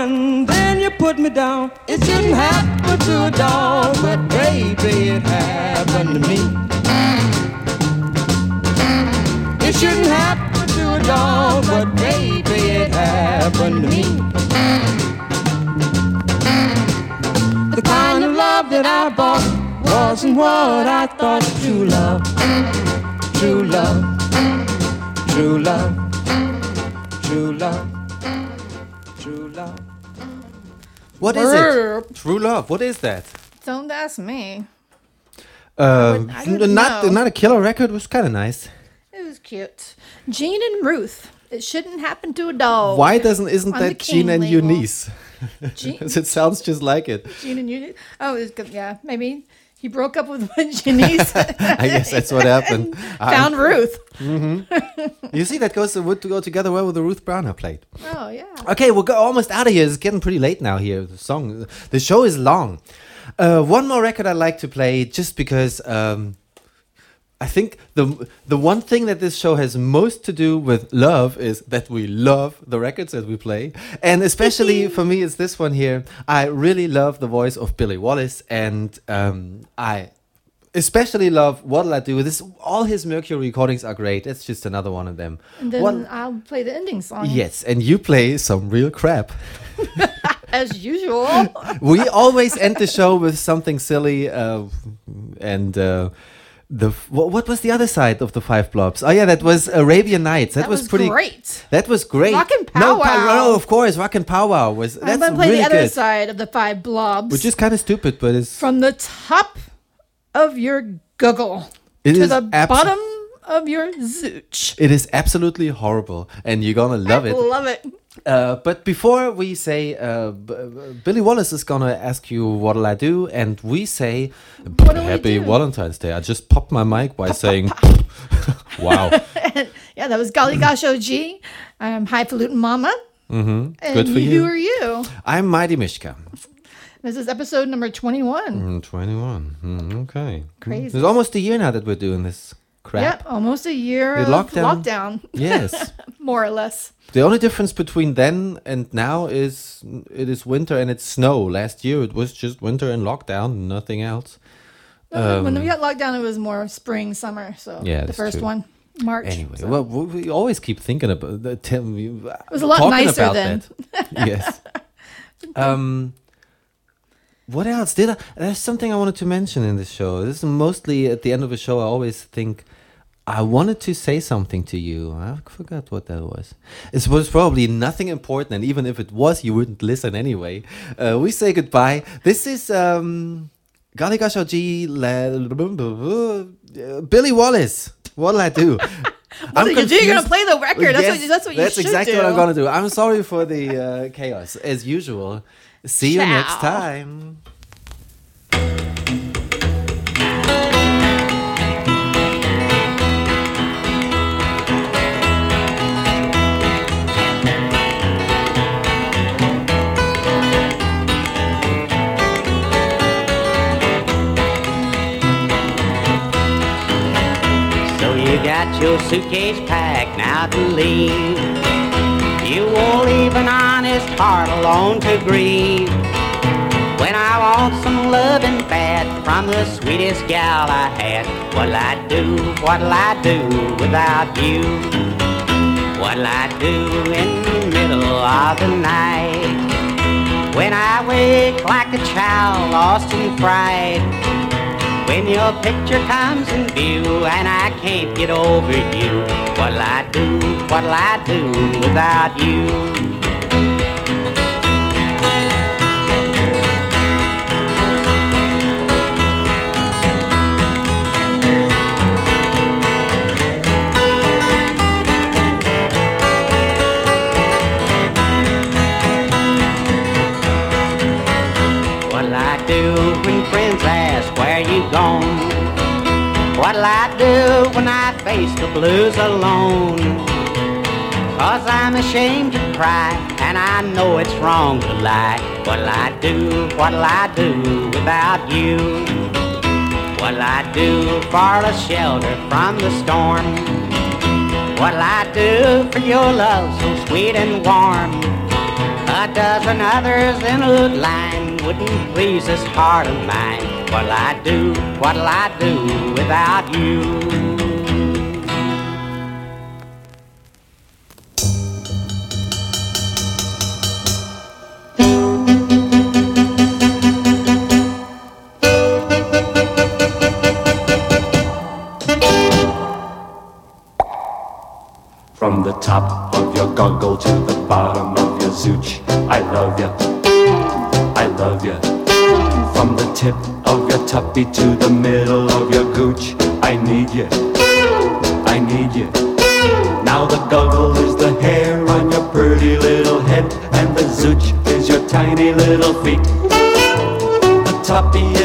And then you put me down. It shouldn't happen to a dog, but baby, it happened to me. It shouldn't happen to a dog, but baby, it happened to me. The kind of love that I bought wasn't what I thought. True love, true love. True love, true love, What is it? True love. What is that? Don't ask me. Uh, I wouldn't not know. not a killer record. Was kind of nice. It was cute. Gene and Ruth. It shouldn't happen to a dog. Why doesn't isn't On the that Gene and label. Eunice? (laughs) Jean- 'Cause it sounds just like it. Gene and Eunice. Oh, it's good. Yeah, maybe he broke up with (laughs) Janice. (laughs) I guess that's what happened. (laughs) Found Ruth. hmm you see, that goes would go together well with the Ruth Browner plate. Oh yeah. Okay, we're go- almost out of here. It's getting pretty late now here. The song, the show is long. Uh, one more record I'd like to play, just because um, I think the the one thing that this show has most to do with love is that we love the records that we play, and especially (laughs) for me, it's this one here. I really love the voice of Billy Wallace, and um, I especially love What'll I Do. With this all his Mercury recordings are great. It's just another one of them. And then What- I'll play the ending song. Yes, and you play some real crap. (laughs) As usual. (laughs) we always end the show with something silly, uh, and uh, the f- what, what was the other side of the five blobs? Oh yeah, that was Arabian Nights. That, That was, was pretty great. That was great. Rockin' No, pa- Powwow. no, of course, Rock and Powwow was I'm that's gonna play really the other good. side of the five blobs. Which is kind of stupid, but it's from the top of your guggle It to the bottom of your zooch. it is absolutely horrible, and you're gonna love I it. love it. Uh, but before we say, uh, B- Billy Wallace is gonna ask you what'll I do, and we say, Happy Valentine's Day. I just popped my mic by saying, (laughs) "Wow." (laughs) yeah, that was Golly Gosh OG. I'm Highfalutin Mama. hmm And Good for you. Who are you? I'm Mighty Mishka. This is episode number 21. Mm, 21. Mm, okay. Crazy. It's almost a year now that we're doing this crap. Yep, almost a year The of lockdown. lockdown. Yes. (laughs) More or less. The only difference between then and now is it is winter and it's snow. Last year it was just winter and lockdown, nothing else. Uh, when Um, we got locked down, it was more spring, summer. So Yeah, the first true. one, March. Anyway, so. well, we we always keep thinking about the me. It was a lot nicer then. yes. (laughs) Um. What else did I? There's something I wanted to mention in this show. This is mostly at the end of a show. I always think I wanted to say something to you. I forgot what that was. It was probably nothing important, and even if it was, you wouldn't listen anyway. Uh, we say goodbye. This is um, Gali Gashoji, Billy Wallace. What'll I do? (laughs) What are you do? You're gonna play the record. That's Yes, what. That's what you That's should exactly do. what I'm gonna do. I'm sorry for the uh, chaos, as usual. See you next time. So you got your suitcase packed now to leave. You won't leave an honest heart alone to grieve. When I want some loving bad from the sweetest gal I had, what'll I do, what'll I do without you? What'll I do in the middle of the night? When I wake like a child lost in fright. When your picture comes in view and I can't get over you, what'll I do, what'll I do without you? gone. What'll I do when I face the blues alone? Cause I'm ashamed to cry, and I know it's wrong to lie. What'll I do, what'll I do without you? What'll I do for a shelter from the storm? What'll I do for your love so sweet and warm? A dozen others in a line wouldn't please this heart of mine. What'll I do? What'll I do without you? happy.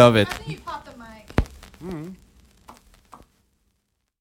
love it.